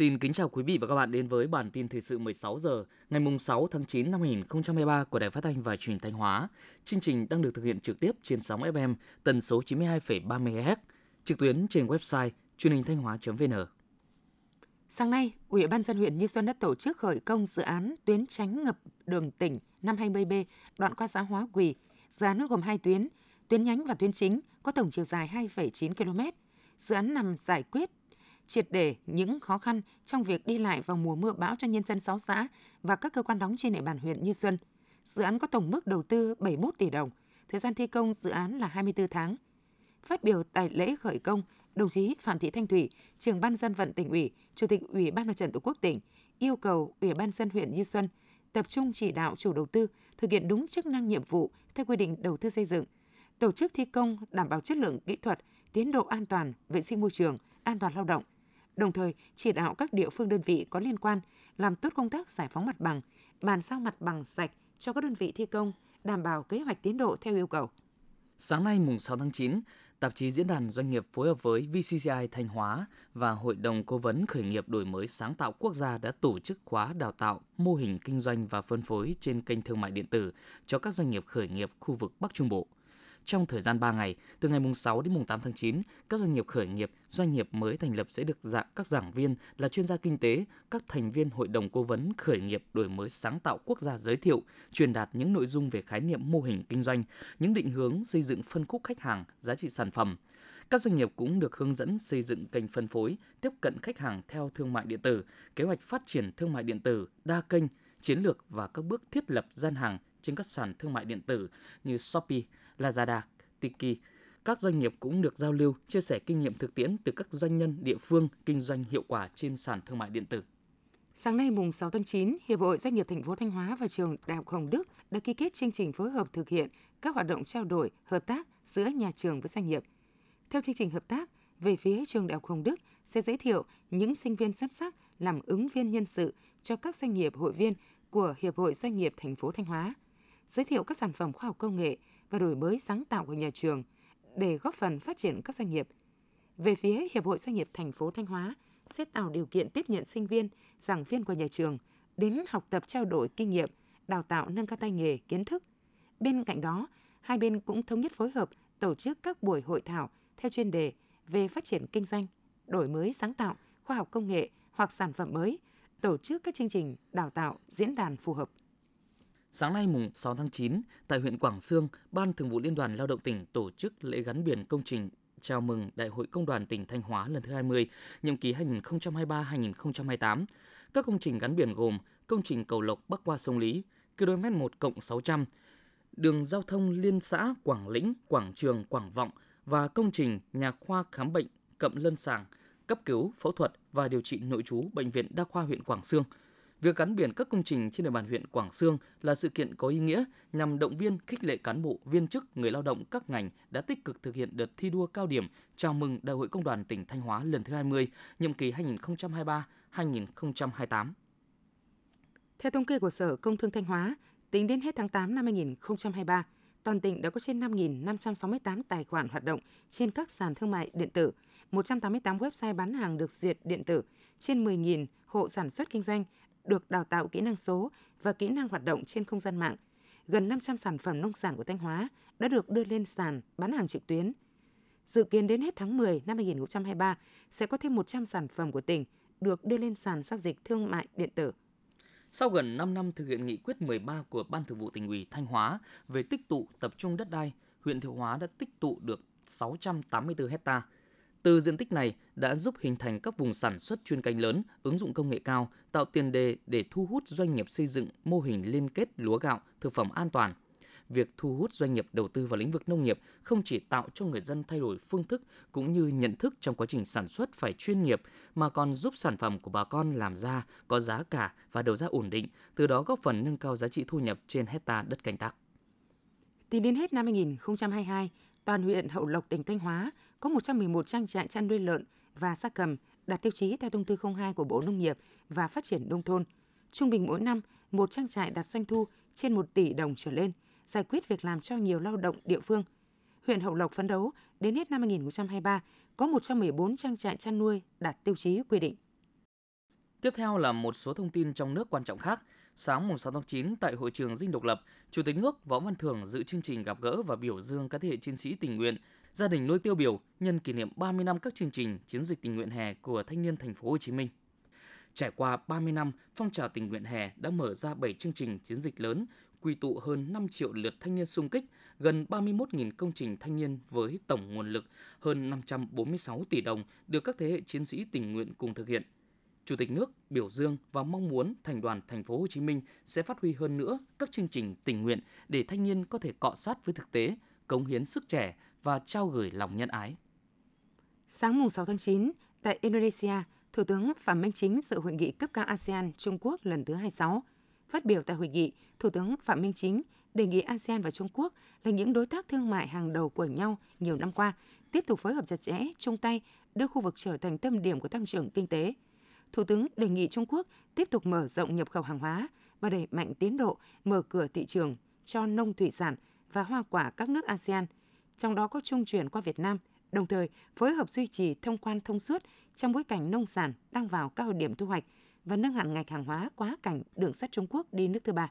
Xin kính chào quý vị và các bạn đến với bản tin thời sự 16 giờ ngày mùng 6 tháng 9 năm 2023 của Đài Phát thanh và Truyền thanh Hóa. Chương trình đang được thực hiện trực tiếp trên sóng FM tần số 92,3 MHz, trực tuyến trên website truyền hình thanh hóa.vn. Sáng nay, Ủy ban dân huyện Như Xuân đã tổ chức khởi công dự án tuyến tránh ngập đường tỉnh 520B đoạn qua xã Hóa Quỳ. Dự án gồm hai tuyến, tuyến nhánh và tuyến chính có tổng chiều dài 2,9 km. Dự án nằm giải quyết triệt để những khó khăn trong việc đi lại vào mùa mưa bão cho nhân dân 6 xã và các cơ quan đóng trên địa bàn huyện Như Xuân. Dự án có tổng mức đầu tư 71 tỷ đồng, thời gian thi công dự án là 24 tháng. Phát biểu tại lễ khởi công, đồng chí Phạm Thị Thanh Thủy, trưởng ban dân vận tỉnh ủy, chủ tịch Ủy ban Mặt trận Tổ quốc tỉnh yêu cầu Ủy ban dân huyện Như Xuân tập trung chỉ đạo chủ đầu tư thực hiện đúng chức năng nhiệm vụ theo quy định đầu tư xây dựng, tổ chức thi công đảm bảo chất lượng kỹ thuật, tiến độ an toàn, vệ sinh môi trường, an toàn lao động, đồng thời chỉ đạo các địa phương đơn vị có liên quan làm tốt công tác giải phóng mặt bằng, bàn giao mặt bằng sạch cho các đơn vị thi công, đảm bảo kế hoạch tiến độ theo yêu cầu. Sáng nay mùng 6 tháng 9, tạp chí Diễn đàn Doanh nghiệp phối hợp với VCCI Thanh Hóa và Hội đồng Cố vấn Khởi nghiệp Đổi mới Sáng tạo Quốc gia đã tổ chức khóa đào tạo mô hình kinh doanh và phân phối trên kênh thương mại điện tử cho các doanh nghiệp khởi nghiệp khu vực Bắc Trung Bộ – trong thời gian 3 ngày, từ ngày mùng 6 đến mùng 8 tháng 9, các doanh nghiệp khởi nghiệp, doanh nghiệp mới thành lập sẽ được dạng các giảng viên là chuyên gia kinh tế, các thành viên hội đồng cố vấn khởi nghiệp đổi mới sáng tạo quốc gia giới thiệu, truyền đạt những nội dung về khái niệm mô hình kinh doanh, những định hướng xây dựng phân khúc khách hàng, giá trị sản phẩm. Các doanh nghiệp cũng được hướng dẫn xây dựng kênh phân phối, tiếp cận khách hàng theo thương mại điện tử, kế hoạch phát triển thương mại điện tử, đa kênh, chiến lược và các bước thiết lập gian hàng trên các sàn thương mại điện tử như Shopee, Lazada, Tiki. Các doanh nghiệp cũng được giao lưu, chia sẻ kinh nghiệm thực tiễn từ các doanh nhân địa phương kinh doanh hiệu quả trên sàn thương mại điện tử. Sáng nay mùng 6 tháng 9, Hiệp hội Doanh nghiệp thành phố Thanh Hóa và trường Đại học Hồng Đức đã ký kết chương trình phối hợp thực hiện các hoạt động trao đổi, hợp tác giữa nhà trường với doanh nghiệp. Theo chương trình hợp tác, về phía trường Đại học Hồng Đức sẽ giới thiệu những sinh viên xuất sắc làm ứng viên nhân sự cho các doanh nghiệp hội viên của Hiệp hội Doanh nghiệp thành phố Thanh Hóa, giới thiệu các sản phẩm khoa học công nghệ và đổi mới sáng tạo của nhà trường để góp phần phát triển các doanh nghiệp. Về phía Hiệp hội Doanh nghiệp thành phố Thanh Hóa sẽ tạo điều kiện tiếp nhận sinh viên, giảng viên của nhà trường đến học tập trao đổi kinh nghiệm, đào tạo nâng cao tay nghề, kiến thức. Bên cạnh đó, hai bên cũng thống nhất phối hợp tổ chức các buổi hội thảo theo chuyên đề về phát triển kinh doanh, đổi mới sáng tạo, khoa học công nghệ hoặc sản phẩm mới, tổ chức các chương trình đào tạo, diễn đàn phù hợp. Sáng nay mùng 6 tháng 9, tại huyện Quảng Sương, Ban Thường vụ Liên đoàn Lao động tỉnh tổ chức lễ gắn biển công trình chào mừng Đại hội Công đoàn tỉnh Thanh Hóa lần thứ 20, nhiệm kỳ 2023-2028. Các công trình gắn biển gồm công trình cầu Lộc bắc qua sông Lý, km 1 cộng 600, đường giao thông liên xã Quảng Lĩnh, Quảng Trường, Quảng Vọng và công trình nhà khoa khám bệnh Cậm Lân Sàng, cấp cứu, phẫu thuật và điều trị nội trú Bệnh viện Đa khoa huyện Quảng Sương – Việc gắn biển các công trình trên địa bàn huyện Quảng Sương là sự kiện có ý nghĩa nhằm động viên khích lệ cán bộ, viên chức, người lao động các ngành đã tích cực thực hiện đợt thi đua cao điểm chào mừng Đại hội Công đoàn tỉnh Thanh Hóa lần thứ 20, nhiệm kỳ 2023-2028. Theo thống kê của Sở Công Thương Thanh Hóa, tính đến hết tháng 8 năm 2023, toàn tỉnh đã có trên 5.568 tài khoản hoạt động trên các sàn thương mại điện tử, 188 website bán hàng được duyệt điện tử, trên 10.000 hộ sản xuất kinh doanh được đào tạo kỹ năng số và kỹ năng hoạt động trên không gian mạng. Gần 500 sản phẩm nông sản của Thanh Hóa đã được đưa lên sàn bán hàng trực tuyến. Dự kiến đến hết tháng 10 năm 2023 sẽ có thêm 100 sản phẩm của tỉnh được đưa lên sàn giao dịch thương mại điện tử. Sau gần 5 năm thực hiện nghị quyết 13 của Ban Thường vụ tỉnh ủy Thanh Hóa về tích tụ tập trung đất đai, huyện Thiệu Hóa đã tích tụ được 684 hectare từ diện tích này đã giúp hình thành các vùng sản xuất chuyên canh lớn, ứng dụng công nghệ cao, tạo tiền đề để thu hút doanh nghiệp xây dựng mô hình liên kết lúa gạo, thực phẩm an toàn. Việc thu hút doanh nghiệp đầu tư vào lĩnh vực nông nghiệp không chỉ tạo cho người dân thay đổi phương thức cũng như nhận thức trong quá trình sản xuất phải chuyên nghiệp mà còn giúp sản phẩm của bà con làm ra có giá cả và đầu ra ổn định, từ đó góp phần nâng cao giá trị thu nhập trên hecta đất canh tác. Tính đến hết năm 2022, toàn huyện Hậu Lộc tỉnh Thanh Hóa có 111 trang trại chăn nuôi lợn và gia cầm đạt tiêu chí theo thông tư 02 của Bộ Nông nghiệp và Phát triển nông thôn. Trung bình mỗi năm, một trang trại đạt doanh thu trên 1 tỷ đồng trở lên, giải quyết việc làm cho nhiều lao động địa phương. Huyện Hậu Lộc phấn đấu đến hết năm 2023 có 114 trang trại chăn nuôi đạt tiêu chí quy định. Tiếp theo là một số thông tin trong nước quan trọng khác. Sáng 6 tháng 9 tại hội trường Dinh Độc Lập, Chủ tịch nước Võ Văn Thưởng dự chương trình gặp gỡ và biểu dương các thế hệ chiến sĩ tình nguyện, gia đình nuôi tiêu biểu nhân kỷ niệm 30 năm các chương trình chiến dịch tình nguyện hè của thanh niên thành phố Hồ Chí Minh. Trải qua 30 năm, phong trào tình nguyện hè đã mở ra 7 chương trình chiến dịch lớn, quy tụ hơn 5 triệu lượt thanh niên sung kích, gần 31.000 công trình thanh niên với tổng nguồn lực hơn 546 tỷ đồng được các thế hệ chiến sĩ tình nguyện cùng thực hiện. Chủ tịch nước biểu dương và mong muốn thành đoàn thành phố Hồ Chí Minh sẽ phát huy hơn nữa các chương trình tình nguyện để thanh niên có thể cọ sát với thực tế, cống hiến sức trẻ và trao gửi lòng nhân ái. Sáng mùng 6 tháng 9, tại Indonesia, Thủ tướng Phạm Minh Chính dự hội nghị cấp cao ASEAN Trung Quốc lần thứ 26. Phát biểu tại hội nghị, Thủ tướng Phạm Minh Chính đề nghị ASEAN và Trung Quốc là những đối tác thương mại hàng đầu của nhau nhiều năm qua, tiếp tục phối hợp chặt chẽ, chung tay đưa khu vực trở thành tâm điểm của tăng trưởng kinh tế. Thủ tướng đề nghị Trung Quốc tiếp tục mở rộng nhập khẩu hàng hóa và đẩy mạnh tiến độ mở cửa thị trường cho nông thủy sản và hoa quả các nước ASEAN, trong đó có trung chuyển qua Việt Nam, đồng thời phối hợp duy trì thông quan thông suốt trong bối cảnh nông sản đang vào cao điểm thu hoạch và nâng hạn ngạch hàng hóa quá cảnh đường sắt Trung Quốc đi nước thứ ba.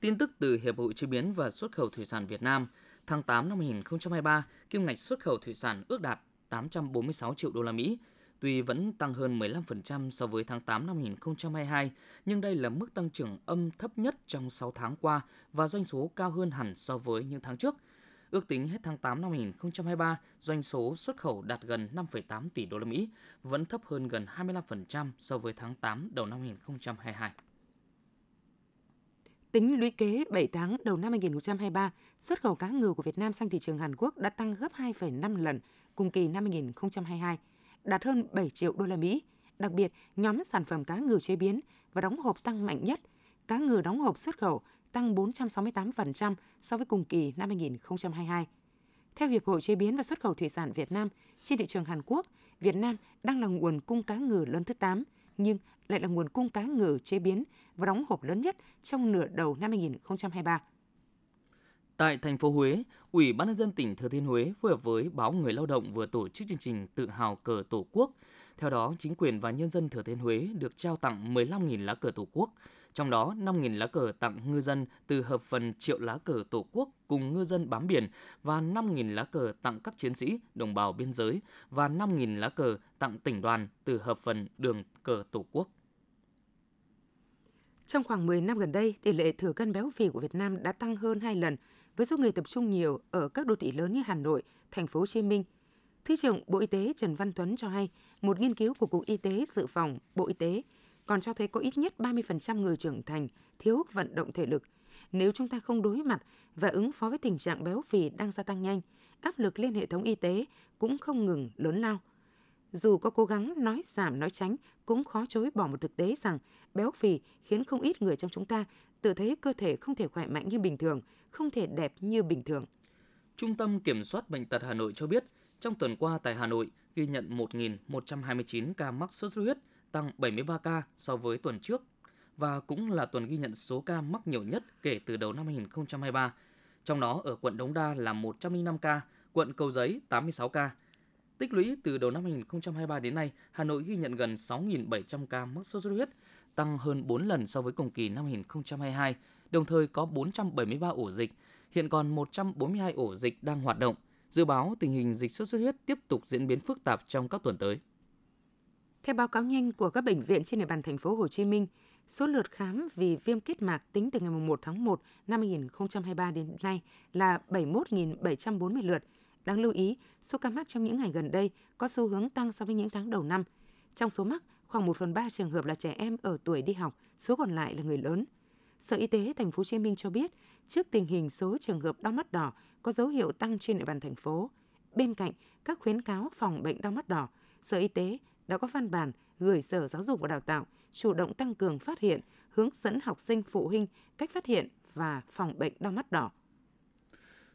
Tin tức từ Hiệp hội Chế biến và Xuất khẩu Thủy sản Việt Nam, tháng 8 năm 2023, kim ngạch xuất khẩu thủy sản ước đạt 846 triệu đô la Mỹ, tuy vẫn tăng hơn 15% so với tháng 8 năm 2022, nhưng đây là mức tăng trưởng âm thấp nhất trong 6 tháng qua và doanh số cao hơn hẳn so với những tháng trước – Ước tính hết tháng 8 năm 2023, doanh số xuất khẩu đạt gần 5,8 tỷ đô la Mỹ, vẫn thấp hơn gần 25% so với tháng 8 đầu năm 2022. Tính lũy kế 7 tháng đầu năm 2023, xuất khẩu cá ngừ của Việt Nam sang thị trường Hàn Quốc đã tăng gấp 2,5 lần cùng kỳ năm 2022, đạt hơn 7 triệu đô la Mỹ. Đặc biệt, nhóm sản phẩm cá ngừ chế biến và đóng hộp tăng mạnh nhất. Cá ngừ đóng hộp xuất khẩu tăng 468% so với cùng kỳ năm 2022. Theo Hiệp hội Chế biến và Xuất khẩu Thủy sản Việt Nam, trên thị trường Hàn Quốc, Việt Nam đang là nguồn cung cá ngừ lớn thứ 8, nhưng lại là nguồn cung cá ngừ chế biến và đóng hộp lớn nhất trong nửa đầu năm 2023. Tại thành phố Huế, Ủy ban nhân dân tỉnh Thừa Thiên Huế phối hợp với báo Người lao động vừa tổ chức chương trình tự hào cờ Tổ quốc. Theo đó, chính quyền và nhân dân Thừa Thiên Huế được trao tặng 15.000 lá cờ Tổ quốc, trong đó 5.000 lá cờ tặng ngư dân từ hợp phần triệu lá cờ Tổ quốc cùng ngư dân bám biển và 5.000 lá cờ tặng các chiến sĩ, đồng bào biên giới và 5.000 lá cờ tặng tỉnh đoàn từ hợp phần đường cờ Tổ quốc. Trong khoảng 10 năm gần đây, tỷ lệ thừa cân béo phì của Việt Nam đã tăng hơn 2 lần, với số người tập trung nhiều ở các đô thị lớn như Hà Nội, Thành phố Hồ Chí Minh. Thứ trưởng Bộ Y tế Trần Văn Tuấn cho hay, một nghiên cứu của Cục Y tế Dự phòng Bộ Y tế còn cho thấy có ít nhất 30% người trưởng thành thiếu vận động thể lực. Nếu chúng ta không đối mặt và ứng phó với tình trạng béo phì đang gia tăng nhanh, áp lực lên hệ thống y tế cũng không ngừng lớn lao. Dù có cố gắng nói giảm nói tránh, cũng khó chối bỏ một thực tế rằng béo phì khiến không ít người trong chúng ta tự thấy cơ thể không thể khỏe mạnh như bình thường, không thể đẹp như bình thường. Trung tâm Kiểm soát Bệnh tật Hà Nội cho biết, trong tuần qua tại Hà Nội ghi nhận 1.129 ca mắc sốt xuất huyết, tăng 73 ca so với tuần trước và cũng là tuần ghi nhận số ca mắc nhiều nhất kể từ đầu năm 2023. Trong đó ở quận Đống Đa là 105 ca, quận Cầu Giấy 86 ca. Tích lũy từ đầu năm 2023 đến nay, Hà Nội ghi nhận gần 6.700 ca mắc sốt xuất huyết, tăng hơn 4 lần so với cùng kỳ năm 2022, đồng thời có 473 ổ dịch, hiện còn 142 ổ dịch đang hoạt động. Dự báo tình hình dịch sốt xuất huyết tiếp tục diễn biến phức tạp trong các tuần tới. Theo báo cáo nhanh của các bệnh viện trên địa bàn thành phố Hồ Chí Minh, số lượt khám vì viêm kết mạc tính từ ngày 1 tháng 1 năm 2023 đến nay là 71.740 lượt. Đáng lưu ý, số ca mắc trong những ngày gần đây có xu hướng tăng so với những tháng đầu năm. Trong số mắc, khoảng 1 phần 3 trường hợp là trẻ em ở tuổi đi học, số còn lại là người lớn. Sở Y tế thành phố Hồ Chí Minh cho biết, trước tình hình số trường hợp đau mắt đỏ có dấu hiệu tăng trên địa bàn thành phố, bên cạnh các khuyến cáo phòng bệnh đau mắt đỏ, Sở Y tế đã có văn bản gửi Sở Giáo dục và Đào tạo chủ động tăng cường phát hiện, hướng dẫn học sinh phụ huynh cách phát hiện và phòng bệnh đau mắt đỏ.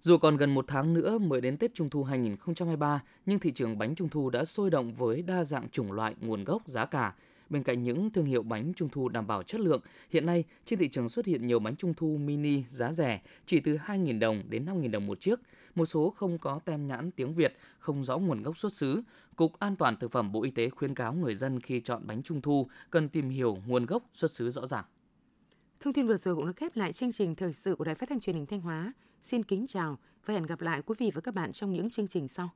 Dù còn gần một tháng nữa mới đến Tết Trung thu 2023, nhưng thị trường bánh Trung thu đã sôi động với đa dạng chủng loại nguồn gốc giá cả. Bên cạnh những thương hiệu bánh trung thu đảm bảo chất lượng, hiện nay trên thị trường xuất hiện nhiều bánh trung thu mini giá rẻ, chỉ từ 2.000 đồng đến 5.000 đồng một chiếc. Một số không có tem nhãn tiếng Việt, không rõ nguồn gốc xuất xứ. Cục An toàn Thực phẩm Bộ Y tế khuyến cáo người dân khi chọn bánh trung thu cần tìm hiểu nguồn gốc xuất xứ rõ ràng. Thông tin vừa rồi cũng đã khép lại chương trình thời sự của Đài Phát thanh Truyền hình Thanh Hóa. Xin kính chào và hẹn gặp lại quý vị và các bạn trong những chương trình sau.